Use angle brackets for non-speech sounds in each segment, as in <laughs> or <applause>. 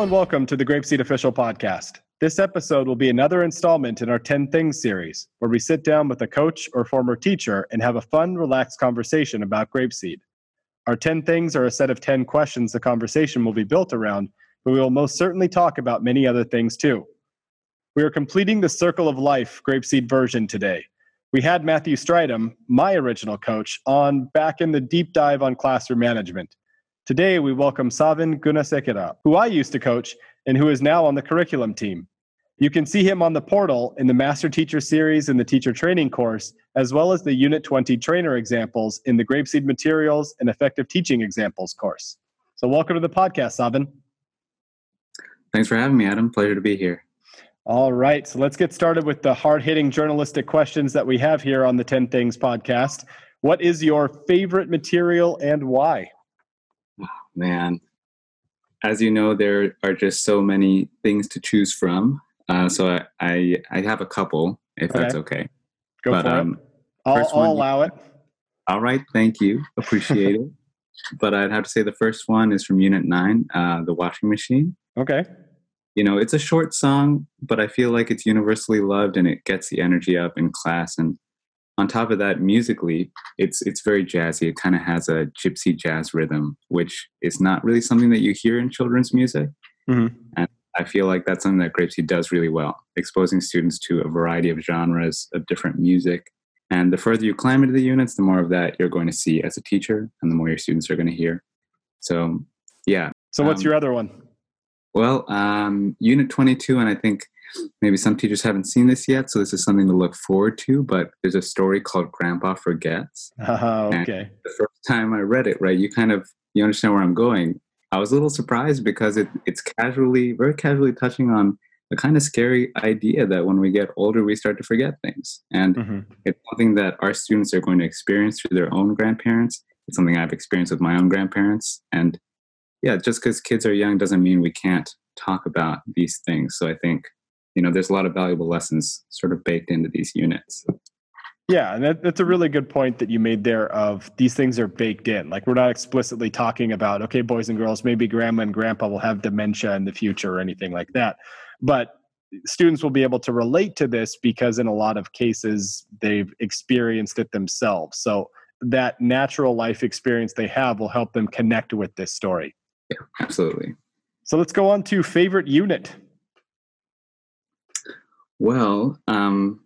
and welcome to the Grapeseed Official Podcast. This episode will be another installment in our 10 Things series, where we sit down with a coach or former teacher and have a fun, relaxed conversation about Grapeseed. Our 10 Things are a set of 10 questions the conversation will be built around, but we will most certainly talk about many other things too. We are completing the Circle of Life Grapeseed version today. We had Matthew Stridham, my original coach, on back in the deep dive on classroom management. Today, we welcome Sawin Gunasekera, who I used to coach and who is now on the curriculum team. You can see him on the portal in the Master Teacher Series and the Teacher Training course, as well as the Unit 20 trainer examples in the Grapeseed Materials and Effective Teaching Examples course. So, welcome to the podcast, Sawin. Thanks for having me, Adam. Pleasure to be here. All right, so let's get started with the hard hitting journalistic questions that we have here on the 10 Things podcast. What is your favorite material and why? Man, as you know, there are just so many things to choose from. Uh, so I, I, I have a couple, if okay. that's okay. Go but, for um, it. I'll, I'll one, allow it. All right, thank you. Appreciate it. But I'd have to say the first one is from Unit Nine, uh, the washing machine. Okay. You know, it's a short song, but I feel like it's universally loved and it gets the energy up in class. And on top of that, musically, it's it's very jazzy. It kind of has a gypsy jazz rhythm, which is not really something that you hear in children's music. Mm-hmm. And I feel like that's something that Grapeseed does really well, exposing students to a variety of genres of different music. And the further you climb into the units, the more of that you're going to see as a teacher, and the more your students are going to hear. So, yeah. So, what's um, your other one? Well, um, Unit 22, and I think maybe some teachers haven't seen this yet, so this is something to look forward to. But there's a story called Grandpa Forgets. <laughs> Oh, okay. And the first time I read it, right, you kind of you understand where I'm going. I was a little surprised because it, it's casually, very casually touching on a kind of scary idea that when we get older, we start to forget things. And mm-hmm. it's something that our students are going to experience through their own grandparents. It's something I've experienced with my own grandparents. And yeah, just because kids are young doesn't mean we can't talk about these things. So I think, you know, there's a lot of valuable lessons sort of baked into these units. Yeah, and that, that's a really good point that you made there of these things are baked in. Like we're not explicitly talking about, okay, boys and girls, maybe grandma and grandpa will have dementia in the future or anything like that. But students will be able to relate to this because in a lot of cases they've experienced it themselves. So that natural life experience they have will help them connect with this story. Yeah, absolutely. So let's go on to favorite unit. Well, um,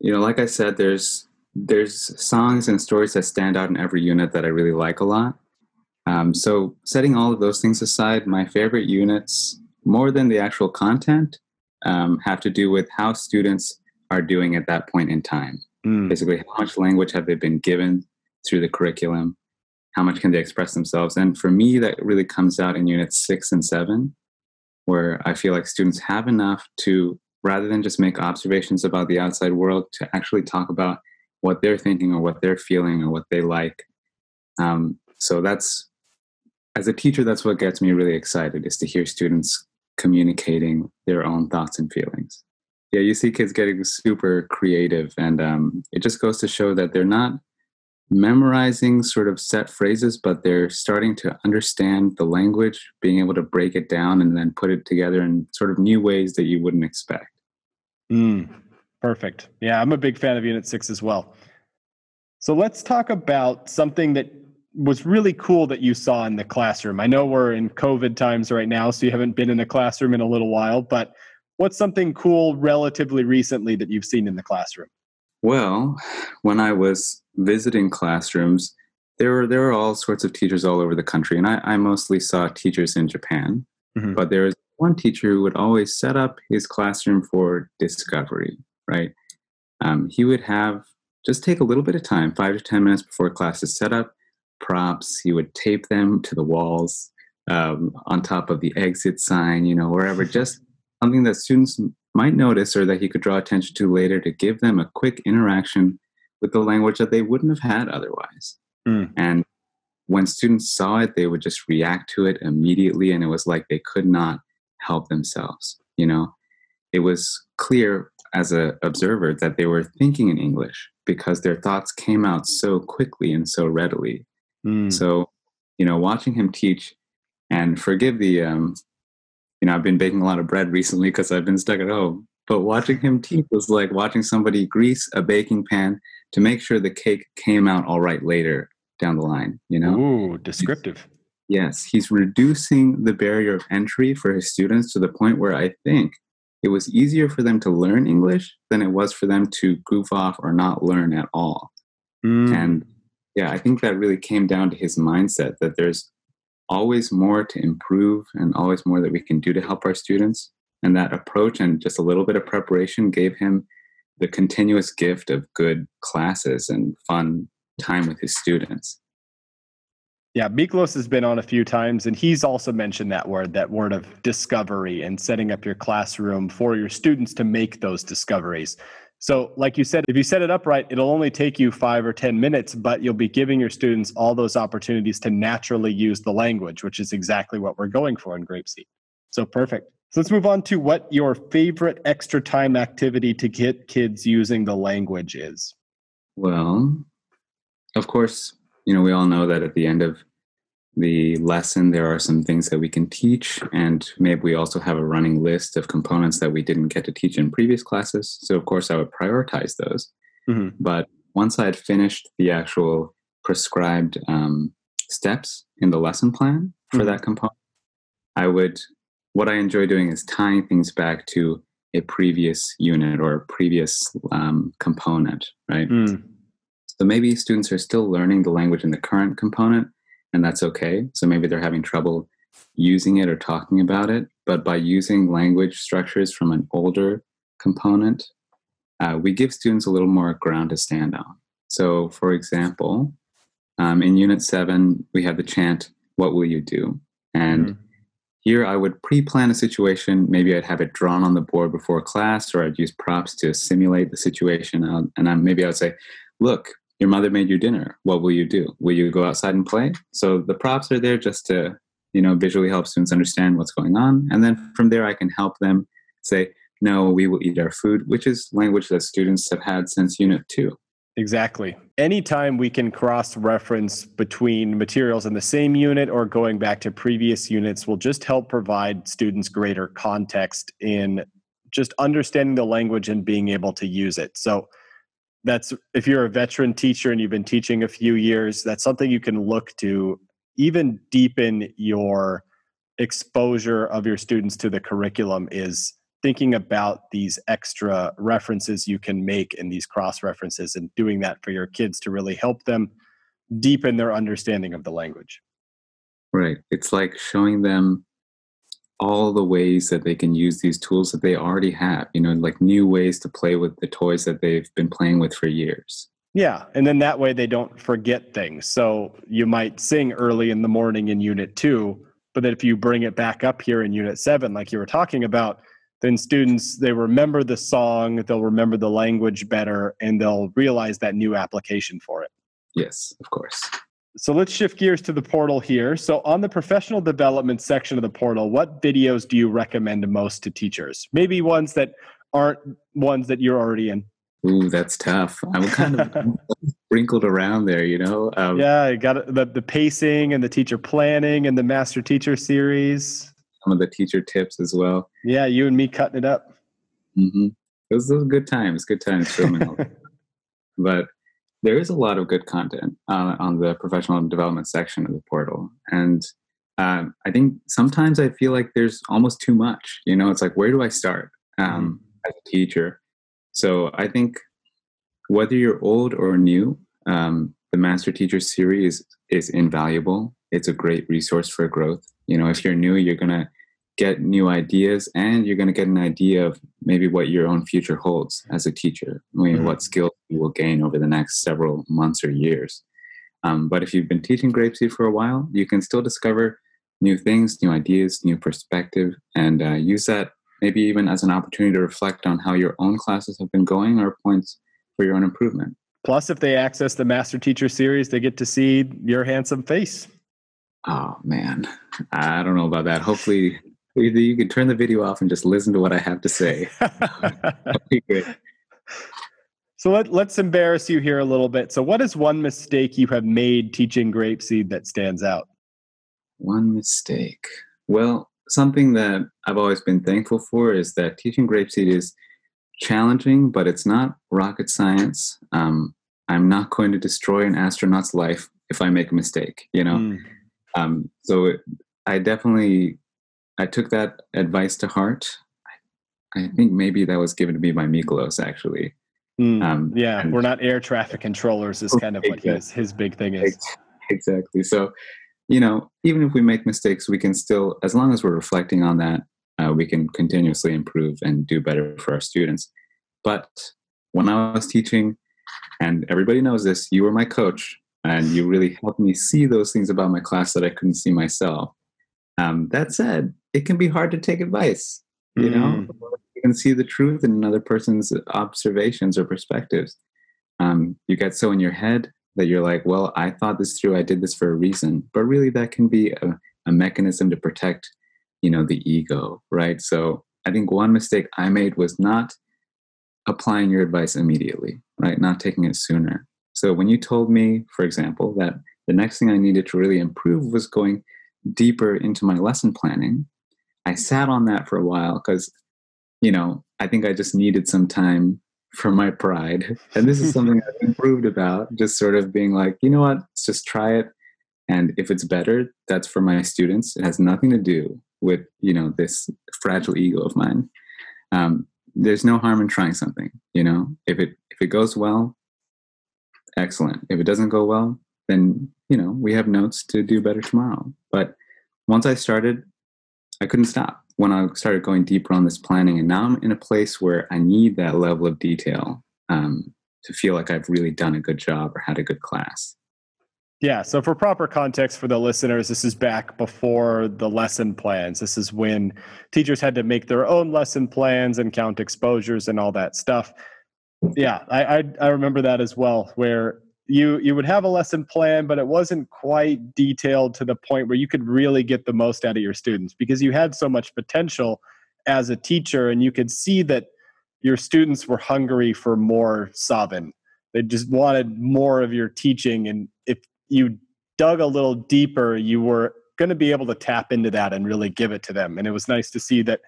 you know, like I said, there's there's songs and stories that stand out in every unit that I really like a lot. Um, so setting all of those things aside, my favorite units, more than the actual content, um, have to do with how students are doing at that point in time. Mm. Basically, how much language have they been given through the curriculum? How much can they express themselves? And for me, that really comes out in units six and seven, where I feel like students have enough to rather than just make observations about the outside world to actually talk about what they're thinking or what they're feeling or what they like um, so that's as a teacher that's what gets me really excited is to hear students communicating their own thoughts and feelings yeah you see kids getting super creative and um, it just goes to show that they're not memorizing sort of set phrases but they're starting to understand the language being able to break it down and then put it together in sort of new ways that you wouldn't expect Mm, perfect. Yeah, I'm a big fan of Unit 6 as well. So let's talk about something that was really cool that you saw in the classroom. I know we're in COVID times right now, so you haven't been in a classroom in a little while, but what's something cool relatively recently that you've seen in the classroom? Well, when I was visiting classrooms, there were there were all sorts of teachers all over the country, and I, I mostly saw teachers in Japan. Mm-hmm. But there was one teacher who would always set up his classroom for discovery, right? Um, he would have just take a little bit of time, five to 10 minutes before class to set up props. He would tape them to the walls um, on top of the exit sign, you know, wherever, <laughs> just something that students might notice or that he could draw attention to later to give them a quick interaction with the language that they wouldn't have had otherwise. Mm. And when students saw it, they would just react to it immediately, and it was like they could not help themselves you know it was clear as an observer that they were thinking in english because their thoughts came out so quickly and so readily mm. so you know watching him teach and forgive the um, you know, I've been baking a lot of bread recently because I've been stuck at home. But watching him teach was like watching somebody grease a baking pan to make sure the cake came out all right later down the line, you know? Ooh, descriptive. Yes, he's reducing the barrier of entry for his students to the point where I think it was easier for them to learn English than it was for them to goof off or not learn at all. Mm. And yeah, I think that really came down to his mindset that there's always more to improve and always more that we can do to help our students. And that approach and just a little bit of preparation gave him the continuous gift of good classes and fun time with his students. Yeah, Miklos has been on a few times, and he's also mentioned that word, that word of discovery and setting up your classroom for your students to make those discoveries. So, like you said, if you set it up right, it'll only take you five or 10 minutes, but you'll be giving your students all those opportunities to naturally use the language, which is exactly what we're going for in Grapeseed. So, perfect. So, let's move on to what your favorite extra time activity to get kids using the language is. Well, of course, you know, we all know that at the end of the lesson, there are some things that we can teach, and maybe we also have a running list of components that we didn't get to teach in previous classes. So, of course, I would prioritize those. Mhm. But once I had finished the actual prescribed um, steps in the lesson plan for Mhm. that component, I would, what I enjoy doing is tying things back to a previous unit or a previous um, component, right? Mm. So maybe students are still learning the language in the current component, and that's okay. So maybe they're having trouble using it or talking about it. But by using language structures from an older component, uh, we give students a little more ground to stand on. So, for example, um, in Unit 7, we have the chant, What will you do? And Mhm. Here I would pre plan a situation. Maybe I'd have it drawn on the board before class, or I'd use props to simulate the situation. Uh, And I, maybe I would say, Look, your mother made you dinner. What will you do? Will you go outside and play? So the props are there just to, you know, visually help students understand what's going on. And then from there, I can help them say, no, we will eat our food, which is language that students have had since Unit 2. Exactly. Anytime we can cross reference between materials in the same unit or going back to previous units will just help provide students greater context in just understanding the language and being able to use it. So that's if you're a veteran teacher and you've been teaching a few years, that's something you can look to even deepen your exposure of your students to the curriculum is thinking about these extra references you can make in these cross references and doing that for your kids to really help them deepen their understanding of the language. Right. It's like showing them all the ways that they can use these tools that they already have, you know, like new ways to play with the toys that they've been playing with for years. Yeah, and then that way they don't forget things. So you might sing early in the morning in unit 2, but then if you bring it back up here in unit 7 like you were talking about, then students they remember the song, they'll remember the language better and they'll realize that new application for it. Yes, of course. So let's shift gears to the portal here. So on the professional development section of the portal, what videos do you recommend most to teachers? Maybe ones that aren't ones that you're already in. Ooh, that's tough. I'm kind of <laughs> sprinkled around there, you know. Um, Yeah, you got the the pacing and the teacher planning and the master teacher series. Some of the teacher tips as well. Yeah, you and me cutting it up. Mm-hmm. Those those are good times. Good times filming. <laughs> but there is a lot of good content uh, on the professional development section of the portal and um, i think sometimes i feel like there's almost too much you know it's like where do i start um, as a teacher so i think whether you're old or new um, the master teacher series is invaluable. It's a great resource for growth. You know if you're new you're going to get new ideas and you're going to get an idea of maybe what your own future holds as a teacher I mean, Mhm. what skills you will gain over the next several months or years. Um, but if you've been teaching grapeseed for a while you can still discover new things new ideas new perspective and uh, use that maybe even as an opportunity to reflect on how your own classes have been going or points for your own improvement Plus, if they access the master teacher series, they get to see your handsome face. oh man i don't know about that hopefully either you can turn the video off and just listen to what i have to say That'd be great. so let, let's embarrass you here a little bit. So, what is one mistake you have made teaching grapeseed that stands out? One mistake. Well, something that I've always been thankful for is that teaching grapeseed is challenging, but it's not rocket science. Um, I'm not going to destroy an astronaut's life if I make a mistake, you know? Mm. Um, so it, I definitely, I took that advice to heart. I, I think maybe that was given to me by Mikolos actually. Mm. Um, yeah, and, we're not air traffic controllers is kind of what his, his big thing is. Exactly. So, you know, even if we make mistakes, we can still, as long as we're reflecting on that, uh, we can continuously improve and do better for our students. But when I was teaching, and everybody knows this, you were my coach, and you really helped me see those things about my class that I couldn't see myself. Um, that said, it can be hard to take advice. You mm. know, you can see the truth in another person's observations or perspectives. Um, you get so in your head that you're like, well, I thought this through. I did this for a reason. But really, that can be a, a mechanism to protect, you know, the ego, right? So I think one mistake I made was not applying your advice immediately, right? Not taking it sooner. So when you told me, for example, that the next thing I needed to really improve was going deeper into my lesson planning, I sat on that for a while because, you know, I think I just needed some time for my pride. And this is <laughs> something I've improved about, just sort of being like, you know what, let's just try it. And if it's better, that's for my students. It has nothing to do with, you know, this fragile ego of mine. Um, there's no harm in trying something, you know. If it if it goes well, excellent. If it doesn't go well, then you know, we have notes to do better tomorrow. But once I started, I couldn't stop when I started going deeper on this planning. And now I'm in a place where I need that level of detail um, to feel like I've really done a good job or had a good class. Yeah. So, for proper context for the listeners, this is back before the lesson plans. This is when teachers had to make their own lesson plans and count exposures and all that stuff. Yeah, I, I, I remember that as well, where you you would have a lesson plan but it wasn't quite detailed to the point where you could really get the most out of your students because you had so much potential as a teacher and you could see that your students were hungry for more Sawin. They just wanted more of your teaching and if you dug a little deeper you were going to be able to tap into that and really give it to them and it was nice to see that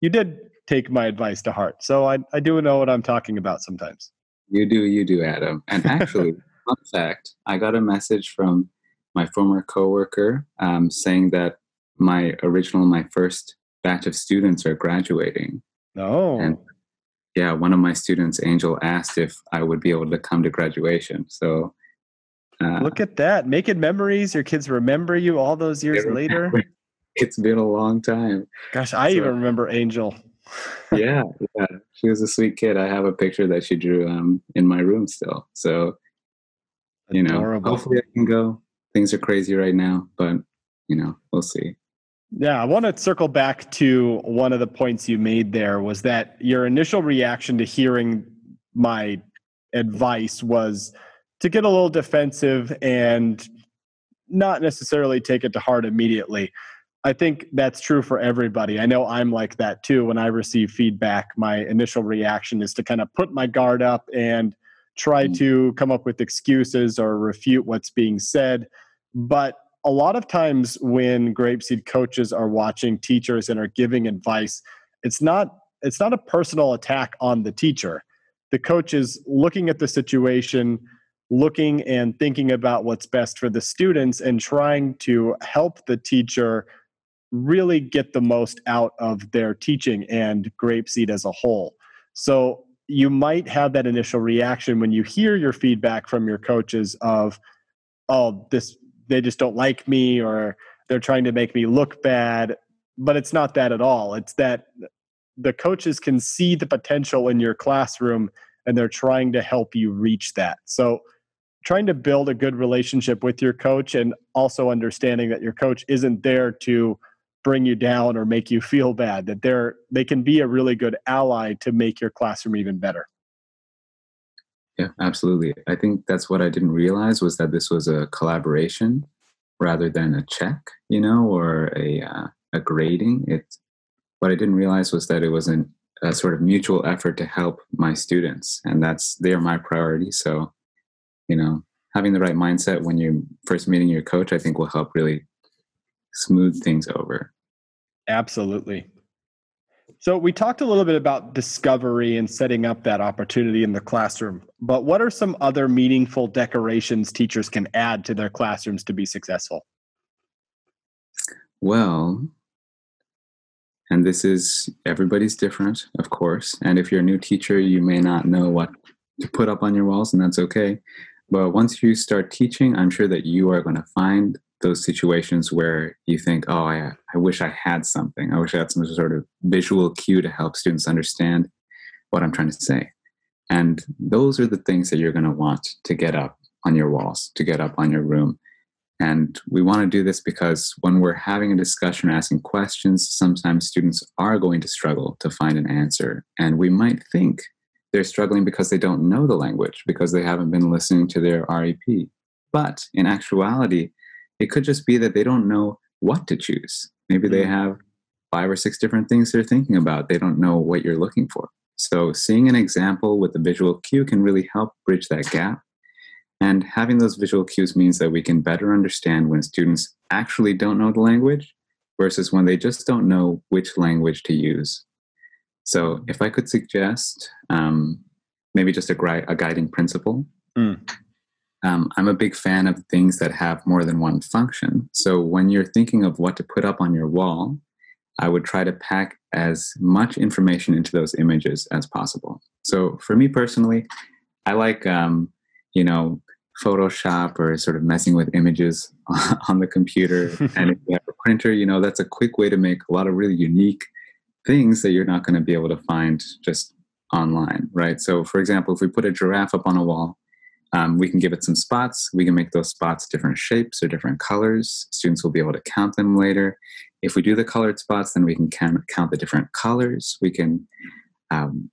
you did take my advice to heart. So I, I do know what I'm talking about sometimes. You do, you do, Adam. <laughs> And actually, fun fact, I got a message from my former coworker um, saying that my original, my first batch of students are graduating. Oh. And yeah, one of my students, Angel, asked if I would be able to come to graduation. So uh, look at that, making memories. Your kids remember you all those years later. <laughs> It's been a long time. Gosh, I so, even remember Angel. <laughs> yeah, yeah, she was a sweet kid. I have a picture that she drew um, in my room still. So, you know, hopefully I can go. Things are crazy right now, but you know, we'll see. Yeah, I want to circle back to one of the points you made there was that your initial reaction to hearing my advice was to get a little defensive and not necessarily take it to heart immediately. I think that's true for everybody. I know I'm like that too. When I receive feedback, my initial reaction is to kind of put my guard up and try mm. to come up with excuses or refute what's being said. But a lot of times when grapeseed coaches are watching teachers and are giving advice, it's not it's not a personal attack on the teacher. The coach is looking at the situation, looking and thinking about what's best for the students and trying to help the teacher really get the most out of their teaching and grapeseed as a whole. So you might have that initial reaction when you hear your feedback from your coaches of, oh, this they just don't like me or they're trying to make me look bad. But it's not that at all. It's that the coaches can see the potential in your classroom and they're trying to help you reach that. So trying to build a good relationship with your coach and also understanding that your coach isn't there to bring you down or make you feel bad that they're they can be a really good ally to make your classroom even better. Yeah absolutely. I think that's what i didn't realize was that this was a collaboration rather than a check you know or a uh, a grading. It what i didn't realize was that it was an, a sort of mutual effort to help my students and that's they're my priority. So you know having the right mindset when you're first meeting your coach i think will help really smooth things over. Absolutely. So we talked a little bit about discovery and setting up that opportunity in the classroom, but what are some other meaningful decorations teachers can add to their classrooms to be successful? Well, and this is everybody's different, of course. And if you're a new teacher, you may not know what to put up on your walls, and that's okay. But once you start teaching, I'm sure that you are going to find those situations where you think, oh, I, I wish I had something. I wish I had some sort of visual cue to help students understand what I'm trying to say. And those are the things that you're going to want to get up on your walls, to get up on your room. And we want to do this because when we're having a discussion or asking questions, sometimes students are going to struggle to find an answer. And we might think they're struggling because they don't know the language, because they haven't been listening to their REP. But in actuality, it could just be that they don't know what to choose. Maybe they mm-hmm. have five or six different things they're thinking about. They don't know what you're looking for. So, seeing an example with a visual cue can really help bridge that gap. And having those visual cues means that we can better understand when students actually don't know the language versus when they just don't know which language to use. So, if I could suggest um, maybe just a, gri- a guiding principle, mm. Um, I'm a big fan of things that have more than one function. So when you're thinking of what to put up on your wall, I would try to pack as much information into those images as possible. So for me personally, I like, um, you know, Photoshop or sort of messing with images <laughs> on the computer. <laughs> and if you have a printer, you know, that's a quick way to make a lot of really unique things that you're not going to be able to find just online, right? So, for example, if we put a giraffe up on a wall, um, we can give it some spots. We can make those spots different shapes or different colors. Students will be able to count them later. If we do the colored spots, then we can count, count the different colors. We can, um,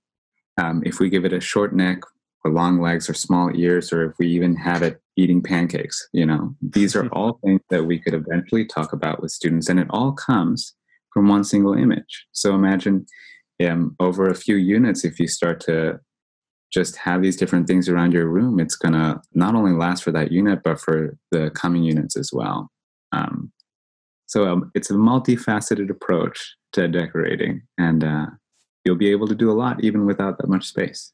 um, if we give it a short neck or long legs or small ears, or if we even have it eating pancakes, you know, these are <laughs> all things that we could eventually talk about with students. And it all comes from one single image. So imagine um, over a few units, if you start to just have these different things around your room, it's going to not only last for that unit, but for the coming units as well. Um, so um, it's a multifaceted approach to decorating, and uh, you'll be able to do a lot even without that much space.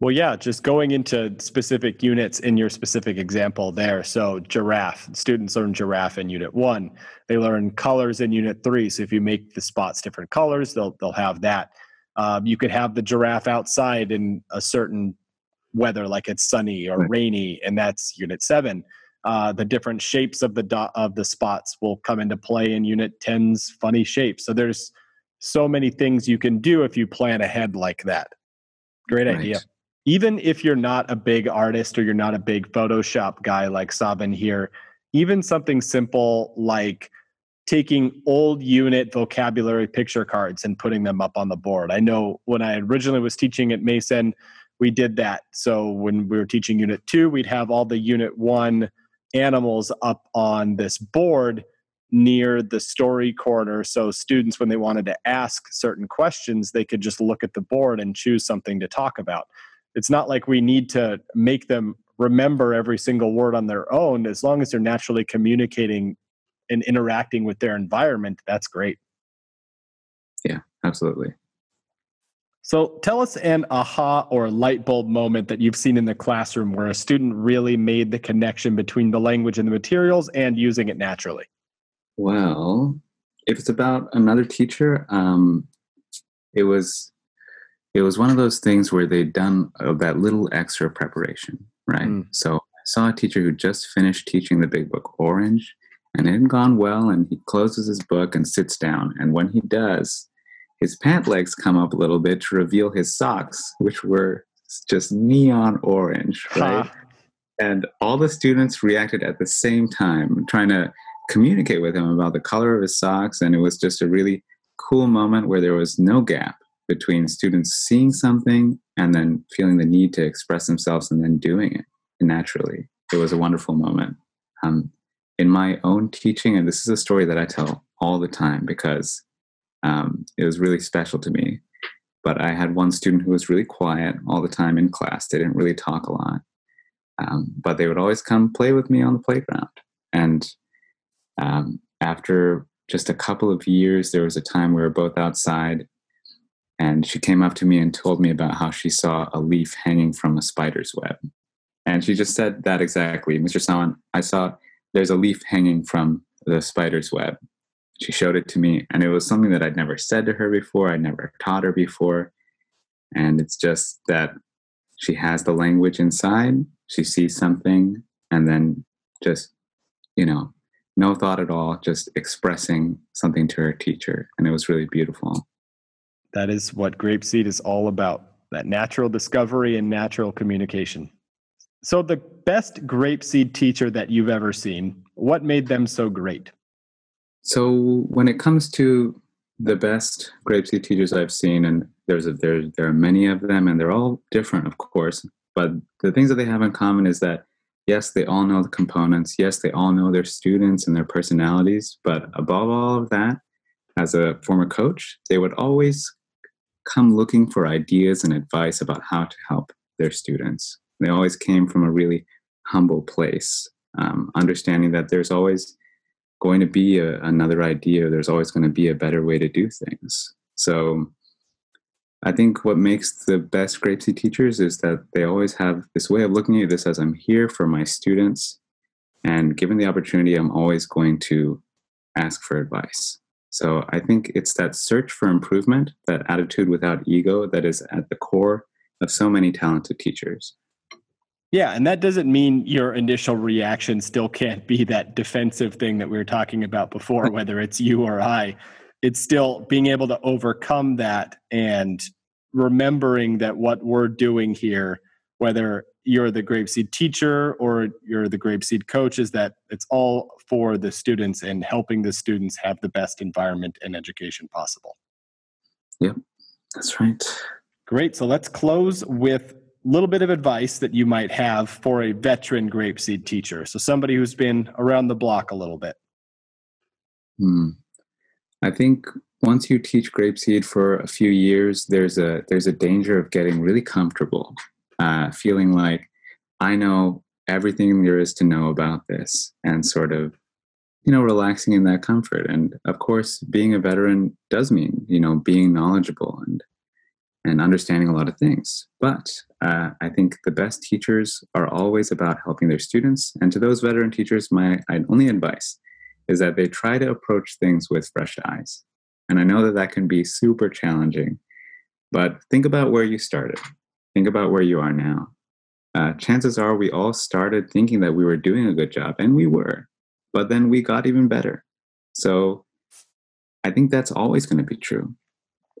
Well, yeah, just going into specific units in your specific example there. So, giraffe, students learn giraffe in unit one. They learn colors in unit three. So, if you make the spots different colors, they'll, they'll have that. Um, you could have the giraffe outside in a certain weather, like it's sunny or rainy, and that's Unit Seven. Uh, the different shapes of the dot of the spots will come into play in Unit 10's funny shapes. So there's so many things you can do if you plan ahead like that. Great right. idea. Even if you're not a big artist or you're not a big Photoshop guy like Sawin here, even something simple like taking old unit vocabulary picture cards and putting them up on the board. I know when I originally was teaching at Mason, we did that. So when we were teaching unit two, we'd have all the unit one animals up on this board near the story corner. So students, when they wanted to ask certain questions, they could just look at the board and choose something to talk about. It's not like we need to make them remember every single word on their own as long as they're naturally communicating and interacting with their environment, that's great. Yeah, absolutely. So tell us an aha or light bulb moment that you've seen in the classroom where a student really made the connection between the language and the materials and using it naturally. Well, if it's about another teacher, um, it was it was one of those things where they'd done uh, that little extra preparation, right? Mm. So I saw a teacher who just finished teaching the big book Orange, and it had gone well, and he closes his book and sits down. And when he does, his pant legs come up a little bit to reveal his socks, which were just neon orange, right? Huh. And all the students reacted at the same time, trying to communicate with him about the color of his socks. And it was just a really cool moment where there was no gap between students seeing something and then feeling the need to express themselves and then doing it naturally. It was a wonderful moment. Um, in my own teaching, and this is a story that I tell all the time because um, it was really special to me. But I had one student who was really quiet all the time in class. They didn't really talk a lot. Um, but they would always come play with me on the playground. And um, after just a couple of years, there was a time we were both outside, and she came up to me and told me about how she saw a leaf hanging from a spider's web. And she just said that exactly, Mr. Sawin, I saw there's a leaf hanging from the spider's web. She showed it to me, and it was something that I'd never said to her before, I'd never taught her before. And it's just that she has the language inside, she sees something, and then just, you know, no thought at all, just expressing something to her teacher. And it was really beautiful. That is what Grapeseed is all about that natural discovery and natural communication. So, the best Grapeseed teacher that you've ever seen, what made them so great? So, when it comes to the best Grapeseed teachers I've seen, and there's a, there, there are many of them, and they're all different, of course, but the things that they have in common is that yes, they all know the components. Yes, they all know their students and their personalities. But above all of that, as a former coach, they would always come looking for ideas and advice about how to help their students. They always came from a really humble place, um, understanding that there's always going to be a, another idea, there's always going to be a better way to do things. So I think what makes the best Grapeseed teachers is that they always have this way of looking at this as I'm here for my students, and given the opportunity, I'm always going to ask for advice. So I think it's that search for improvement, that attitude without ego, that is at the core of so many talented teachers. Yeah, and that doesn't mean your initial reaction still can't be that defensive thing that we were talking about before, <laughs> whether it's you or I it's still being able to overcome that and remembering that what we're doing here, whether you're the grapeseed teacher or you're the grapeseed coach, is that it's all for the students and helping the students have the best environment and education possible. Yep, that's right. Great. So let's close with a little bit of advice that you might have for a veteran grapeseed teacher. So somebody who's been around the block a little bit. Hmm. I think once you teach grapeseed for a few years, there's a there's a danger of getting really comfortable, uh, feeling like I know everything there is to know about this, and sort of you know relaxing in that comfort. And of course, being a veteran does mean you know being knowledgeable and and understanding a lot of things. But uh, I think the best teachers are always about helping their students. And to those veteran teachers, my only advice is that they try to approach things with fresh eyes. And I know that that can be super challenging, but think about where you started. Think about where you are now. Uh, chances are we all started thinking that we were doing a good job, and we were, but then we got even better. So I think that's always going to be true.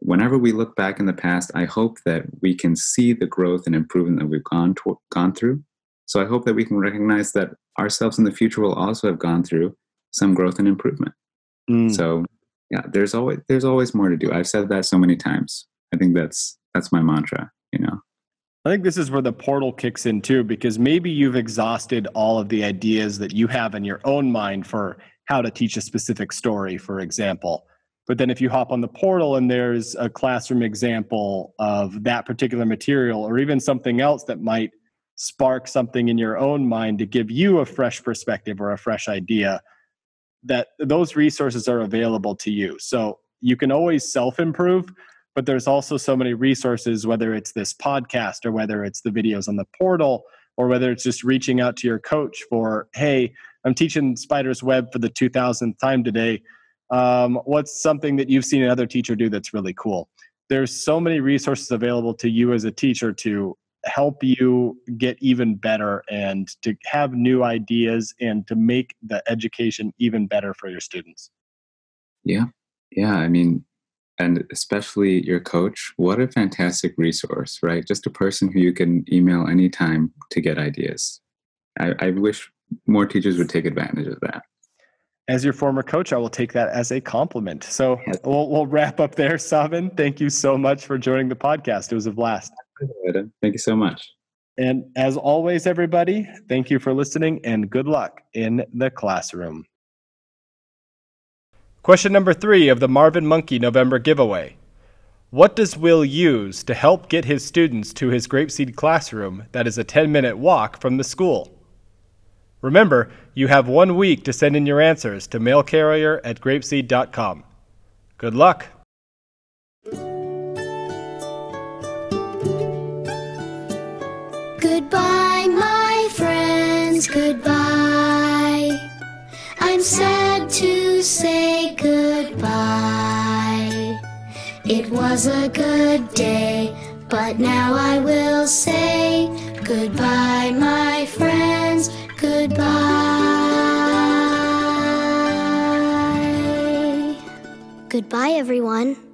Whenever we look back in the past, I hope that we can see the growth and improvement that we've gone, to- gone through. So I hope that we can recognize that ourselves in the future will also have gone through some growth and improvement. Mm. So yeah, there's always there's always more to do. I've said that so many times. I think that's that's my mantra, you know. I think this is where the portal kicks in too, because maybe you've exhausted all of the ideas that you have in your own mind for how to teach a specific story, for example. But then if you hop on the portal and there's a classroom example of that particular material, or even something else that might spark something in your own mind to give you a fresh perspective or a fresh idea, that those resources are available to you. So you can always self improve, but there's also so many resources, whether it's this podcast or whether it's the videos on the portal or whether it's just reaching out to your coach for, hey, I'm teaching Spider's Web for the 2000th time today. Um, what's something that you've seen another teacher do that's really cool? There's so many resources available to you as a teacher to help you get even better and to have new ideas and to make the education even better for your students. Yeah. Yeah. I mean, and especially your coach, what a fantastic resource, right? Just a person who you can email anytime to get ideas. I, I wish more teachers would take advantage of that. As your former coach, I will take that as a compliment. So we'll, we'll wrap up there, Sawin. Thank you so much for joining the podcast. It was a blast. Thank you so much. And as always, everybody, thank you for listening and good luck in the classroom. Question number three of the Marvin Monkey November giveaway. What does Will use to help get his students to his Grapeseed classroom that is a 10 minute walk from the school? Remember, you have one week to send in your answers to mailcarrier at grapeseed.com. Good luck! Goodbye, my friends, goodbye. I'm sad to say goodbye. It was a good day, but now I will say goodbye, my friends, goodbye. Goodbye, everyone.